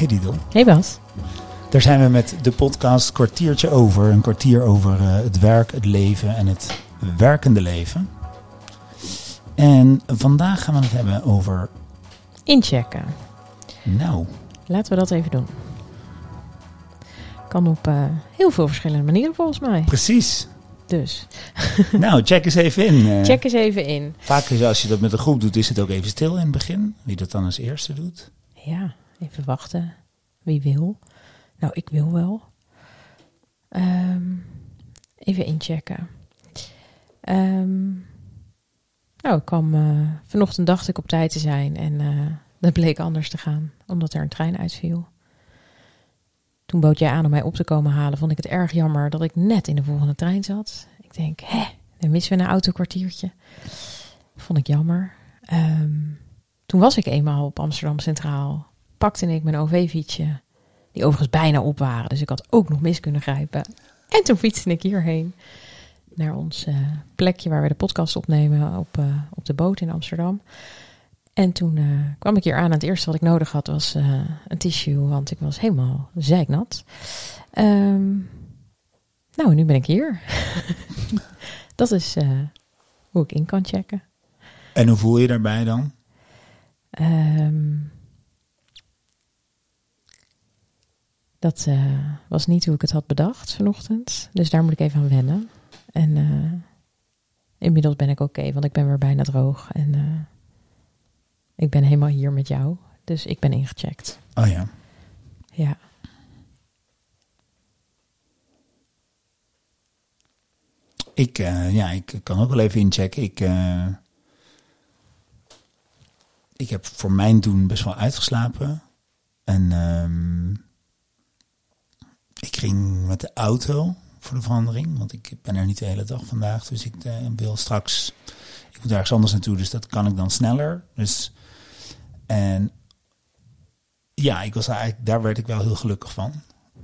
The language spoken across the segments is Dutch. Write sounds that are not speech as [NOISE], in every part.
Hey Didel. Hey Bas. Daar zijn we met de podcast Kwartiertje Over. Een kwartier over uh, het werk, het leven en het werkende leven. En vandaag gaan we het hebben over... Inchecken. Nou. Laten we dat even doen. Kan op uh, heel veel verschillende manieren volgens mij. Precies. Dus. [LAUGHS] nou, check eens even in. Uh, check eens even in. Vaak is als je dat met een groep doet, is het ook even stil in het begin. Wie dat dan als eerste doet. Ja, even wachten. Wie wil? Nou, ik wil wel. Um, even inchecken. Um, nou, ik kwam, uh, vanochtend dacht ik op tijd te zijn en uh, dat bleek anders te gaan, omdat er een trein uitviel. Toen bood jij aan om mij op te komen halen, vond ik het erg jammer dat ik net in de volgende trein zat. Ik denk, hè, dan missen we een autokwartiertje. Vond ik jammer. Um, toen was ik eenmaal op Amsterdam Centraal, pakte ik mijn OV-fietsje, die overigens bijna op waren, dus ik had ook nog mis kunnen grijpen. En toen fietste ik hierheen naar ons uh, plekje waar we de podcast opnemen op, uh, op de boot in Amsterdam. En toen uh, kwam ik hier aan en het eerste wat ik nodig had was een tissue, want ik was helemaal zeiknat. Um, nou, nu ben ik hier. [LAUGHS] dat is hoe ik in kan checken. En hoe voel je daarbij dan? Um, dat was niet hoe ik het had bedacht vanochtend. Dus daar moet ik even aan wennen. En uh, inmiddels ben ik oké, okay, want ik ben weer bijna droog. En uh, ik ben helemaal hier met jou. Dus ik ben ingecheckt. Oh ja. Ja. Ik, ja, ik kan ook wel even inchecken. Ik, ik heb voor mijn doen best wel uitgeslapen. En um, ik ging met de auto voor de verandering. Want ik ben er niet de hele dag vandaag. Dus ik uh, wil straks. Ik moet ergens anders naartoe. Dus dat kan ik dan sneller. Dus. En. Ja, ik was daar werd ik wel heel gelukkig van.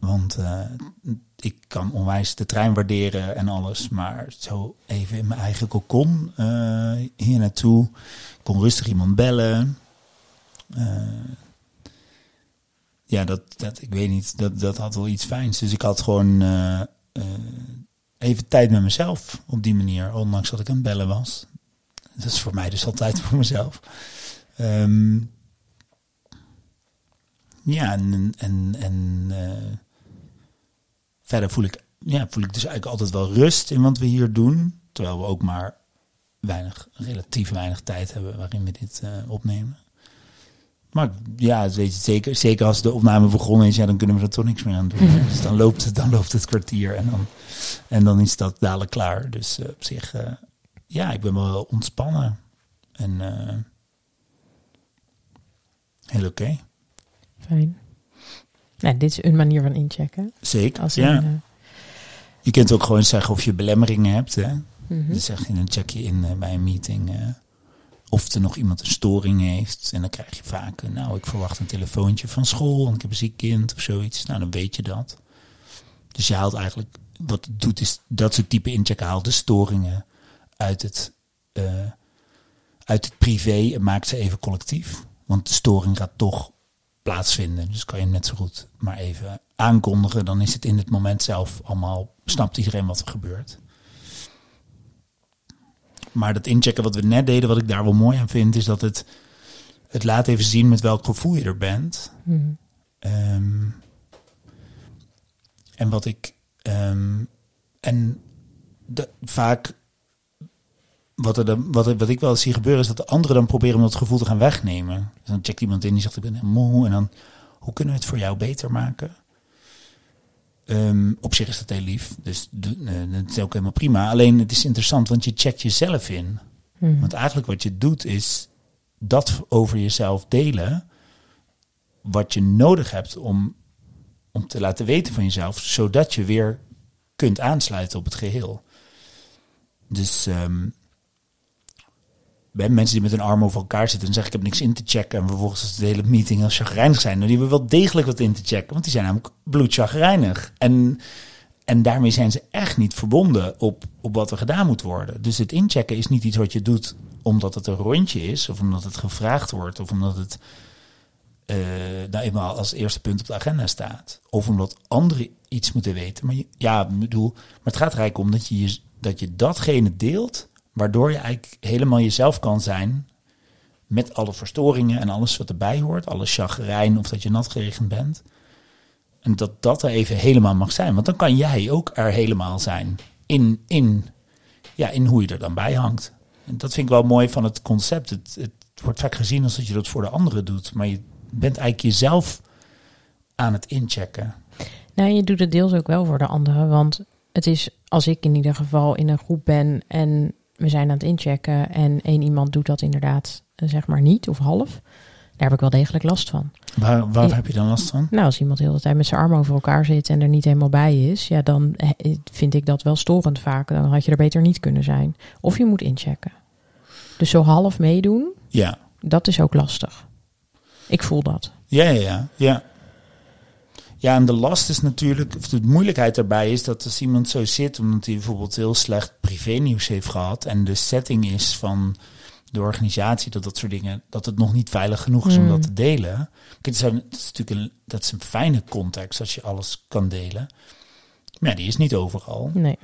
Want uh, ik kan onwijs de trein waarderen en alles. Maar zo even in mijn eigen kokon uh, hier naartoe. Kon rustig iemand bellen. Ja, dat, dat, ik weet niet, dat, dat had wel iets fijns. Dus ik had gewoon uh, even tijd met mezelf op die manier. Ondanks dat ik aan het bellen was. Dat is voor mij dus altijd [LAUGHS] voor mezelf. Um, ja, en, en, en uh, verder voel ik, ja, voel ik dus eigenlijk altijd wel rust in wat we hier doen. Terwijl we ook maar weinig, relatief weinig tijd hebben waarin we dit opnemen. Maar ja, weet je, zeker, zeker als de opname begonnen is, ja, dan kunnen we er toch niks meer aan doen. Mm -hmm. Dus dan loopt, het, dan loopt het kwartier en dan, en dan is dat dadelijk klaar. Dus uh, op zich, uh, ja, ik ben wel ontspannen. En uh, heel oké. Okay. Fijn. Nou, dit is een manier van inchecken. Zeker, als ja. Een, je kunt ook gewoon zeggen of je belemmeringen hebt. Hè? Mm -hmm. Dus zeg je, dan check je in bij een meeting of er nog iemand een storing heeft. En dan krijg je vaak, nou, ik verwacht een telefoontje van school, want ik heb een ziek kind of zoiets. Nou, dan weet je dat. Dus je haalt eigenlijk, wat het doet is, dat soort type inchecken haalt de storingen uit het, uh, uit het privé en maakt ze even collectief. Want de storing gaat toch plaatsvinden. Dus kan je net zo goed maar even aankondigen. Dan is het in het moment zelf allemaal, snapt iedereen wat er gebeurt. Maar dat inchecken wat we net deden, wat ik daar wel mooi aan vind, is dat het, het laat even zien met welk gevoel je er bent. Mm. Um, en wat ik. Um, en de, vaak. Wat, er dan, wat, wat ik wel zie gebeuren is dat de anderen dan proberen om dat gevoel te gaan wegnemen. Dus dan checkt iemand in die zegt: Ik ben moe. En dan, hoe kunnen we het voor jou beter maken? Um, op zich is dat heel lief, dus uh, dat is ook helemaal prima. Alleen het is interessant, want je checkt jezelf in. Hmm. Want eigenlijk wat je doet is dat over jezelf delen, wat je nodig hebt om, om te laten weten van jezelf, zodat je weer kunt aansluiten op het geheel. Dus um, bij mensen die met hun armen over elkaar zitten en zeggen ik heb niks in te checken en vervolgens de hele meeting als chagrijnig zijn, dan hebben wel degelijk wat in te checken, want die zijn namelijk bloedchagrijnig. En, en daarmee zijn ze echt niet verbonden op, op wat er gedaan moet worden. Dus het inchecken is niet iets wat je doet omdat het een rondje is, of omdat het gevraagd wordt, of omdat het eh, nou eenmaal als eerste punt op de agenda staat. Of omdat anderen iets moeten weten. Maar ja, bedoel, maar het gaat er eigenlijk om dat je, dat je datgene deelt, waardoor je eigenlijk helemaal jezelf kan zijn. Met alle verstoringen en alles wat erbij hoort. Alle chagrijn of dat je nat geregend bent. En dat dat er even helemaal mag zijn. Want dan kan jij ook er helemaal zijn. In, in, ja, in hoe je er dan bij hangt. En dat vind ik wel mooi van het concept. Het, het wordt vaak gezien als dat je dat voor de anderen doet. Maar je bent eigenlijk jezelf aan het inchecken. Nou, je doet het deels ook wel voor de anderen. Want het is, als ik in ieder geval in een groep ben en we zijn aan het inchecken en één iemand doet dat inderdaad, eh, zeg maar niet of half, daar heb ik wel degelijk last van. Waar, waar heb je dan last van? Nou, als iemand de hele tijd met zijn armen over elkaar zit en er niet helemaal bij is, ja, dan eh, vind ik dat wel storend vaak. Dan had je er beter niet kunnen zijn. Of je moet inchecken. Dus zo half meedoen, Ja. dat is ook lastig. Ik voel dat. Ja, ja, ja, ja. En de last is natuurlijk, of de moeilijkheid daarbij is dat als iemand zo zit, omdat hij bijvoorbeeld heel slecht privé-nieuws heeft gehad en de setting is van de organisatie, dat dat soort dingen, dat het nog niet veilig genoeg is om Hmm. dat te delen. Kijk, dat is, een- dat is natuurlijk een, dat is een fijne context als je alles kan delen. Maar ja, die is niet overal. Nee.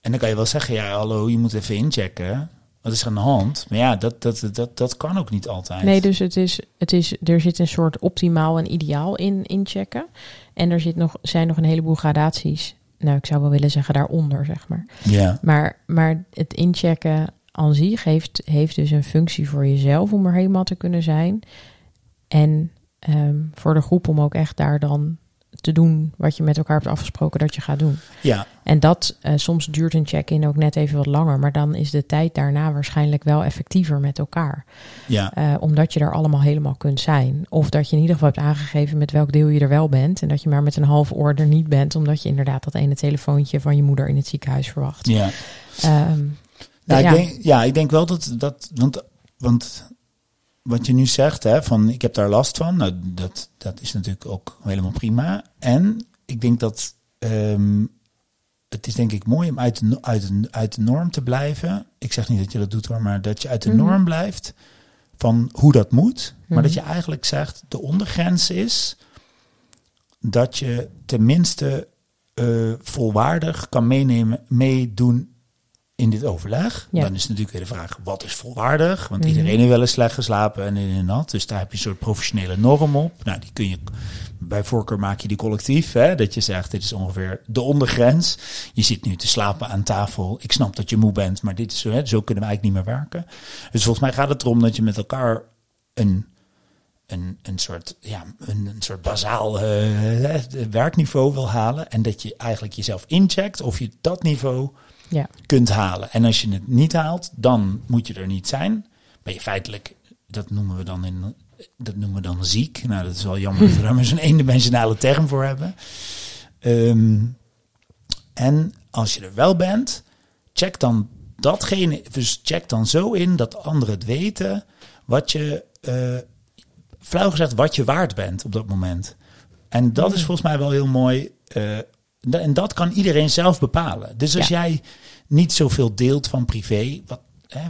En dan kan je wel zeggen, ja, hallo, je moet even inchecken. Wat is er aan de hand? Maar ja, dat, dat, dat, dat kan ook niet altijd. Nee, dus het is, het is, er zit een soort optimaal en ideaal in inchecken. En er zit nog, zijn nog een heleboel gradaties. Nou, ik zou wel willen zeggen daaronder, zeg maar. Ja, Maar, maar het inchecken aan zich heeft, heeft dus een functie voor jezelf om er helemaal te kunnen zijn. En ehm, voor de groep om ook echt daar dan te doen wat je met elkaar hebt afgesproken dat je gaat doen. ja, En dat, eh, soms duurt een check-in ook net even wat langer, maar dan is de tijd daarna waarschijnlijk wel effectiever met elkaar. ja, Eh, omdat je er allemaal helemaal kunt zijn. Of dat je in ieder geval hebt aangegeven met welk deel je er wel bent. En dat je maar met een half oor er niet bent, omdat je inderdaad dat ene telefoontje van je moeder in het ziekenhuis verwacht. ja. Ehm, Nou, ja. ik denk, ja, ik denk wel dat, dat want, want wat je nu zegt, hè, van ik heb daar last van, nou, dat, dat is natuurlijk ook helemaal prima. En ik denk dat ehm, het is denk ik mooi om uit de, uit, de, uit de norm te blijven. Ik zeg niet dat je dat doet hoor, maar dat je uit de Mhm. norm blijft van hoe dat moet. Maar Mhm. dat je eigenlijk zegt, de ondergrens is dat je tenminste eh, volwaardig kan meenemen, meedoen in dit overleg. Ja. Dan is natuurlijk weer de vraag, wat is volwaardig? Want Mhm. iedereen heeft wel eens slecht geslapen en in en nat. Dus daar heb je een soort professionele norm op. Nou, die kun je, bij voorkeur maak je die collectief. Hè? Dat je zegt, dit is ongeveer de ondergrens. Je zit nu te slapen aan tafel. Ik snap dat je moe bent, maar dit is zo, hè, zo kunnen we eigenlijk niet meer werken. Dus volgens mij gaat het erom dat je met elkaar een een, een soort, ja, een, een soort bazaal eh, werkniveau wil halen. En dat je eigenlijk jezelf incheckt of je dat niveau ja. kunt halen. En als je het niet haalt, dan moet je er niet zijn. Ben je feitelijk, dat noemen we dan in, dat noemen we dan ziek. Nou, dat is wel jammer [LAUGHS] dat we daar maar zo'n eendimensionale term voor hebben. Ehm, en als je er wel bent, check dan datgene, dus check dan zo in dat anderen het weten wat je, eh flauw gezegd, wat je waard bent op dat moment. En dat is volgens mij wel heel mooi. eh, en dat kan iedereen zelf bepalen. Dus als Ja. jij niet zoveel deelt van privé, wat, hè,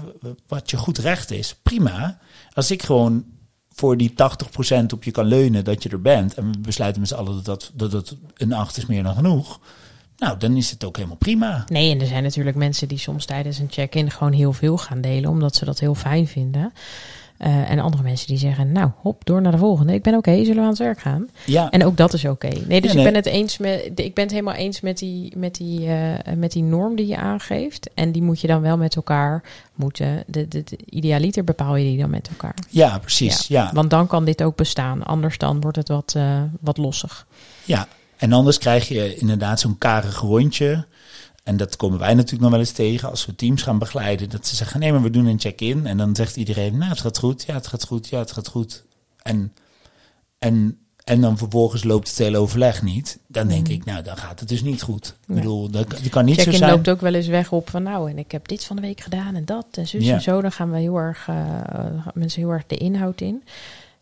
wat je goed recht is, prima. Als ik gewoon voor die 80% op je kan leunen dat je er bent. En we besluiten met z'n allen dat, dat, dat het een 8 is meer dan genoeg. Nou, dan is het ook helemaal prima. Nee, en er zijn natuurlijk mensen die soms tijdens een check-in gewoon heel veel gaan delen, omdat ze dat heel fijn vinden. Eh, en andere mensen die zeggen, nou, hop, door naar de volgende. Ik ben oké, zullen we aan het werk gaan? Ja, En ook dat is oké. Nee, dus Ja, ik ben het eens met, ik ben het helemaal eens met die, met die, eh, met die norm die je aangeeft. En die moet je dan wel met elkaar moeten. De, de, de idealiter bepaal je die dan met elkaar. ja precies. Ja. Want dan kan dit ook bestaan. Anders dan wordt het wat, eh, wat lossig. Ja, en anders krijg je inderdaad zo'n karig rondje. En dat komen wij natuurlijk nog wel eens tegen als we teams gaan begeleiden. Dat ze zeggen, nee, maar we doen een check-in. En dan zegt iedereen, nou, het gaat goed, ja, het gaat goed, ja, het gaat goed. En, en, en dan vervolgens loopt het hele overleg niet. Dan denk ik, nou, dan gaat het dus niet goed. Ik bedoel, dat, dat kan niet zo Check-in zijn. loopt ook wel eens weg op van nou, en ik heb dit van de week gedaan en dat en Ja. en zo. Dan gaan we heel erg, eh, mensen heel erg de inhoud in.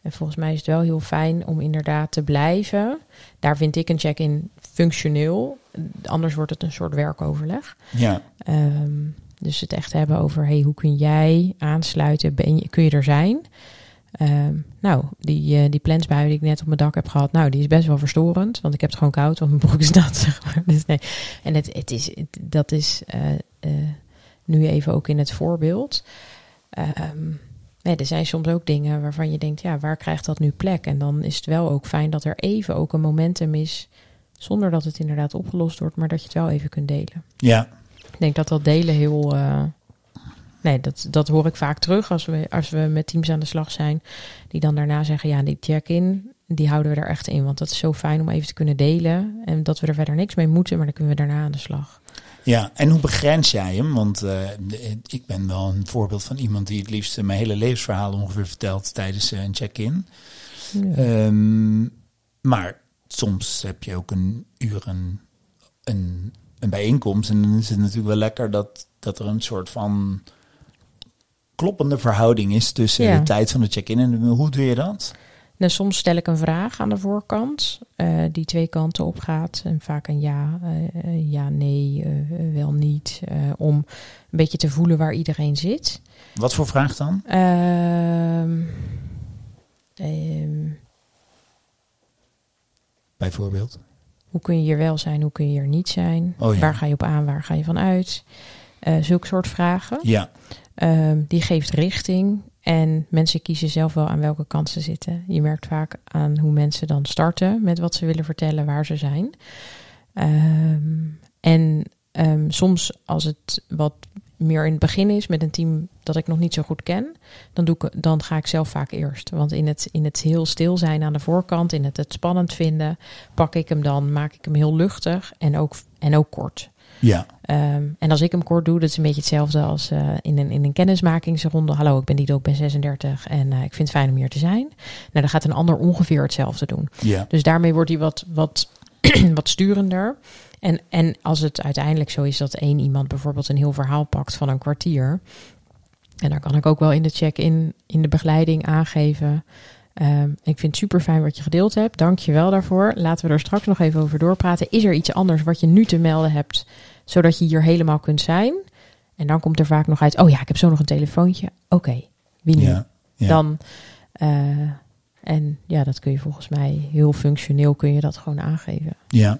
En volgens mij is het wel heel fijn om inderdaad te blijven. Daar vind ik een check-in functioneel. Anders wordt het een soort werkoverleg. Ja, Ehm, dus het echt hebben over hey, hoe kun jij aansluiten? Ben je, kun je er zijn? Ehm, nou, die, eh, die plensbui die ik net op mijn dak heb gehad, nou, die is best wel verstorend. Want ik heb het gewoon koud, want mijn broek is nat, [LAUGHS] zeg maar. Dus nee. En het, het is, het- dat is eh, eh, nu even ook in het voorbeeld. Ehm, nee, er zijn soms ook dingen waarvan je denkt, ja, waar krijgt dat nu plek? En dan is het wel ook fijn dat er even ook een momentum is, zonder dat het inderdaad opgelost wordt, maar dat je het wel even kunt delen. Ja, Ik denk dat dat delen heel. eh, nee, dat, dat hoor ik vaak terug als we, als we met teams aan de slag zijn. Die dan daarna zeggen: ja, die check-in, die houden we er echt in. Want dat is zo fijn om even te kunnen delen. En dat we er verder niks mee moeten, maar dan kunnen we daarna aan de slag. Ja, en hoe begrens jij hem? Want eh, ik ben wel een voorbeeld van iemand die het liefst mijn hele levensverhaal ongeveer vertelt tijdens eh, een check-in. Ja. Ehm, maar soms heb je ook een uur een, een, een bijeenkomst. En dan is het natuurlijk wel lekker dat, dat er een soort van kloppende verhouding is tussen Ja. de tijd van de check-in en de, hoe doe je dat? Nou, soms stel ik een vraag aan de voorkant, eh, die twee kanten op gaat. En vaak een ja, eh, eh, ja, nee, eh, wel niet. eh, om een beetje te voelen waar iedereen zit. Wat voor vraag dan? Ehm, ehm, Bijvoorbeeld. hoe kun je hier wel zijn, hoe kun je hier niet zijn? Oh ja. Waar ga je op aan, waar ga je van uit? Eh, zulke soort vragen. Ja, Ehm, die geeft richting. En mensen kiezen zelf wel aan welke kant ze zitten. Je merkt vaak aan hoe mensen dan starten met wat ze willen vertellen, waar ze zijn. Ehm, en ehm, soms als het wat meer in het begin is met een team dat ik nog niet zo goed ken, dan, doe ik, dan ga ik zelf vaak eerst. Want in het, in het heel stil zijn aan de voorkant, in het, het spannend vinden, pak ik hem dan, maak ik hem heel luchtig en ook, en ook kort. Ja, Ehm, en als ik hem kort doe, dat is een beetje hetzelfde als eh, in, een, in een kennismakingsronde. Hallo, ik ben Dido, ik ben 36 en eh, ik vind het fijn om hier te zijn. Nou, dan gaat een ander ongeveer hetzelfde doen. ja. Dus daarmee wordt hij wat, wat, [CLEARS THROAT] wat sturender. En, en als het uiteindelijk zo is dat één iemand bijvoorbeeld een heel verhaal pakt van een kwartier. En daar kan ik ook wel in de check-in, in de begeleiding aangeven. Ehm, ik vind het super fijn wat je gedeeld hebt. Dank je wel daarvoor. Laten we er straks nog even over doorpraten. Is er iets anders wat je nu te melden hebt, zodat je hier helemaal kunt zijn? En dan komt er vaak nog uit, oh ja, ik heb zo nog een telefoontje. Oké, wie nu? ja, ja. Dan, eh, en ja, dat kun je volgens mij heel functioneel kun je dat gewoon aangeven. Ja.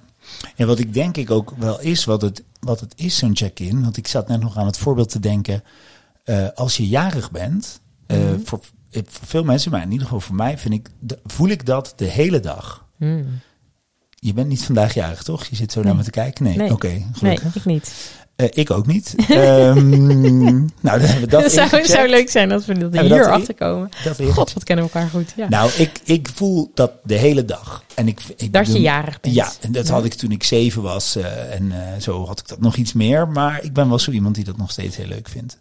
ja, wat ik denk ik ook wel is, wat het, wat het is zo'n check-in. Want ik zat net nog aan het voorbeeld te denken. eh, als je jarig bent, eh, Mhm. voor, voor veel mensen, maar in ieder geval voor mij, vind ik, voel ik dat de hele dag. Hmm. Je bent niet vandaag jarig, toch? Je zit zo naar Nee. me te kijken. Nee, Nee. oké, Nee, gelukkig. ik niet. Eh, ik ook niet. [LAUGHS] Ehm, nou, dan hebben we dat Dat zou, leuk zijn als we dat Hebben hier dat achter komen. Dat. God, wat kennen we elkaar goed. Ja. Nou, ik, ik voel dat de hele dag. En ik, ik dat je jarig bent. Ja, en dat Ja. had ik toen ik zeven was. eh, en eh, zo had ik dat nog iets meer. Maar ik ben wel zo iemand die dat nog steeds heel leuk vindt.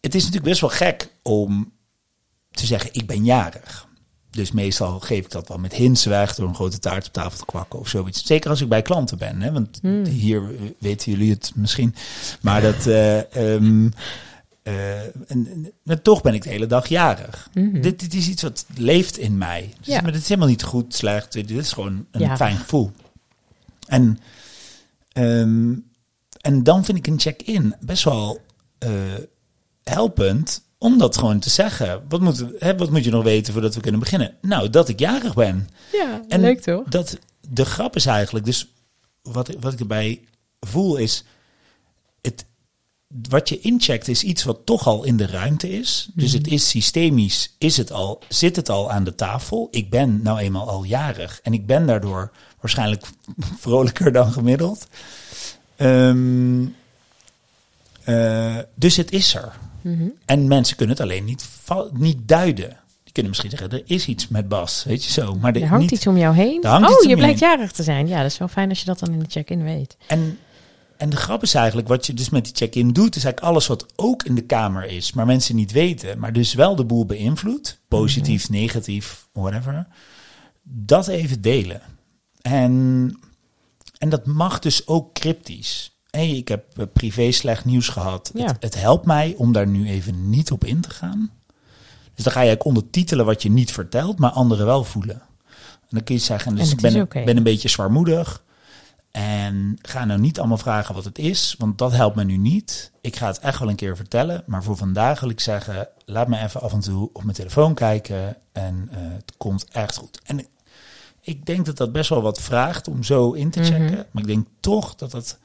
Het is natuurlijk best wel gek om te zeggen, ik ben jarig. Dus meestal geef ik dat wel met hints weg door een grote taart op tafel te kwakken of zoiets. Zeker als ik bij klanten ben. Hè? Want Hmm. hier weten jullie het misschien. Maar dat... eh, ehm, eh, en, toch ben ik de hele dag jarig. Mhm. Dit, dit is iets wat leeft in mij. Dus Ja. Maar het is helemaal niet goed, slecht. Dit is gewoon een Ja. fijn gevoel. En, ehm, en dan vind ik een check-in best wel eh, helpend om dat gewoon te zeggen. Wat moet, hè, wat moet je nog weten voordat we kunnen beginnen? Nou, dat ik jarig ben. Ja, En leuk toch? Dat, de grap is eigenlijk, dus wat, wat ik erbij voel is, het, wat je incheckt is iets wat toch al in de ruimte is. Dus Mhm. het is systemisch, is het al, zit het al aan de tafel. Ik ben nou eenmaal al jarig en ik ben daardoor waarschijnlijk [LAUGHS] vrolijker dan gemiddeld. Ehm, eh, dus het is er. Mhm. En mensen kunnen het alleen niet, niet duiden. Die kunnen misschien zeggen, er is iets met Bas, weet je zo. Maar Er hangt niet, iets om jou heen. Oh, je je blijkt heen. jarig te zijn. Ja, dat is wel fijn als je dat dan in de check-in weet. En, en de grap is eigenlijk, wat je dus met die check-in doet, is eigenlijk alles wat ook in de kamer is, maar mensen niet weten, maar dus wel de boel beïnvloedt, positief, negatief, whatever, dat even delen. En, en dat mag dus ook cryptisch. Hey, ik heb eh, privé slecht nieuws gehad. Ja. Het, het helpt mij om daar nu even niet op in te gaan. Dus dan ga je eigenlijk ondertitelen wat je niet vertelt, maar anderen wel voelen. En dan kun je zeggen, dus ik ben, ben een beetje zwaarmoedig. En ga nou niet allemaal vragen wat het is, want dat helpt me nu niet. Ik ga het echt wel een keer vertellen, maar voor vandaag wil ik zeggen, laat me even af en toe op mijn telefoon kijken en uh, het komt echt goed. En ik denk dat dat best wel wat vraagt om zo in te checken, Mhm. maar ik denk toch dat het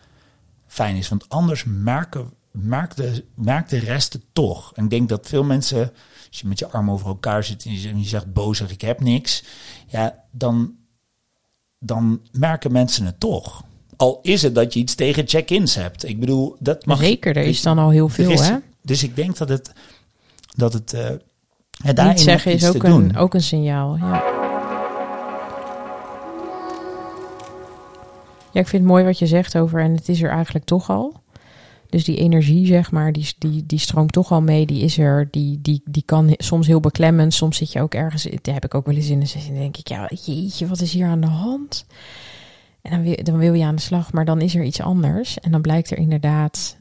fijn is, want anders merken, de, merkt de rest het toch. En ik denk dat veel mensen, als je met je armen over elkaar zit en je, zegt- je zegt bozig, ik heb niks, ja, dan dan merken mensen het toch. Al is het dat je iets tegen check-ins hebt. Ik bedoel, dat mag Zeker, er is ik- dan al heel veel, is- hè? Dus ik denk dat het, dat het, eh ja, daarin Niet zeggen is te ook doen. een, ook een signaal, ja. Ik vind het mooi wat je zegt over, en het is er eigenlijk toch al. Dus die energie, zeg maar, die, die, die stroomt toch al mee, die is er. Die, die, die kan soms heel beklemmend, soms zit je ook ergens, dat heb ik ook wel eens in dan denk ik, ja, jeetje, wat is hier aan de hand? En dan wil, dan wil je aan de slag, maar dan is er iets anders. En dan blijkt er inderdaad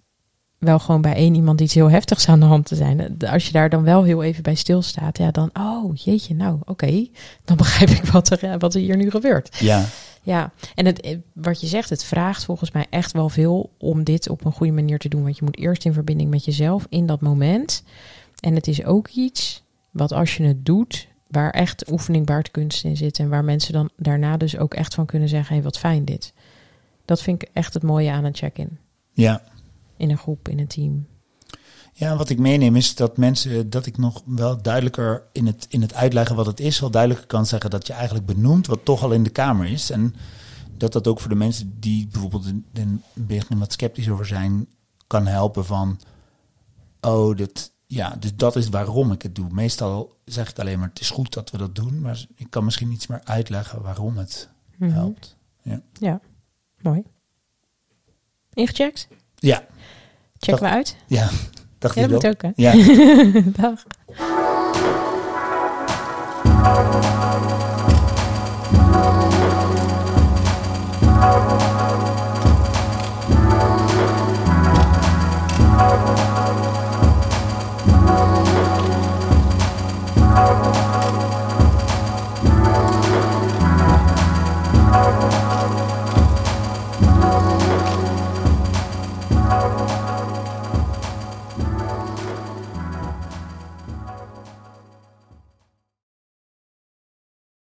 wel gewoon bij één iemand iets heel heftigs aan de hand te zijn. Als je daar dan wel heel even bij stilstaat, ja, dan, oh jeetje, nou oké, dan begrijp ik wat er, wat er hier nu gebeurt. Ja, Ja, en het, eh, wat je zegt, het vraagt volgens mij echt wel veel om dit op een goede manier te doen. Want je moet eerst in verbinding met jezelf in dat moment. En het is ook iets wat als je het doet, waar echt oefening baart kunst in zit. En waar mensen dan daarna dus ook echt van kunnen zeggen, hé, hey, wat fijn dit. Dat vind ik echt het mooie aan een check-in. ja. In een groep, in een team. Ja, wat ik meeneem is dat mensen, dat ik nog wel duidelijker in het, in het uitleggen wat het is, wel duidelijker kan zeggen dat je eigenlijk benoemt wat toch al in de kamer is. En dat dat ook voor de mensen die bijvoorbeeld in in het begin wat sceptisch over zijn, kan helpen van, oh, dit, ja, dus dat is waarom ik het doe. Meestal zeg ik alleen maar, het is goed dat we dat doen, maar ik kan misschien iets meer uitleggen waarom het Mhm. helpt. Ja, Ja, mooi. Ingecheckt? ja, Checken we uit? ja. Dacht Ja, dat moet ook, hè? Ja. [LAUGHS] Dag.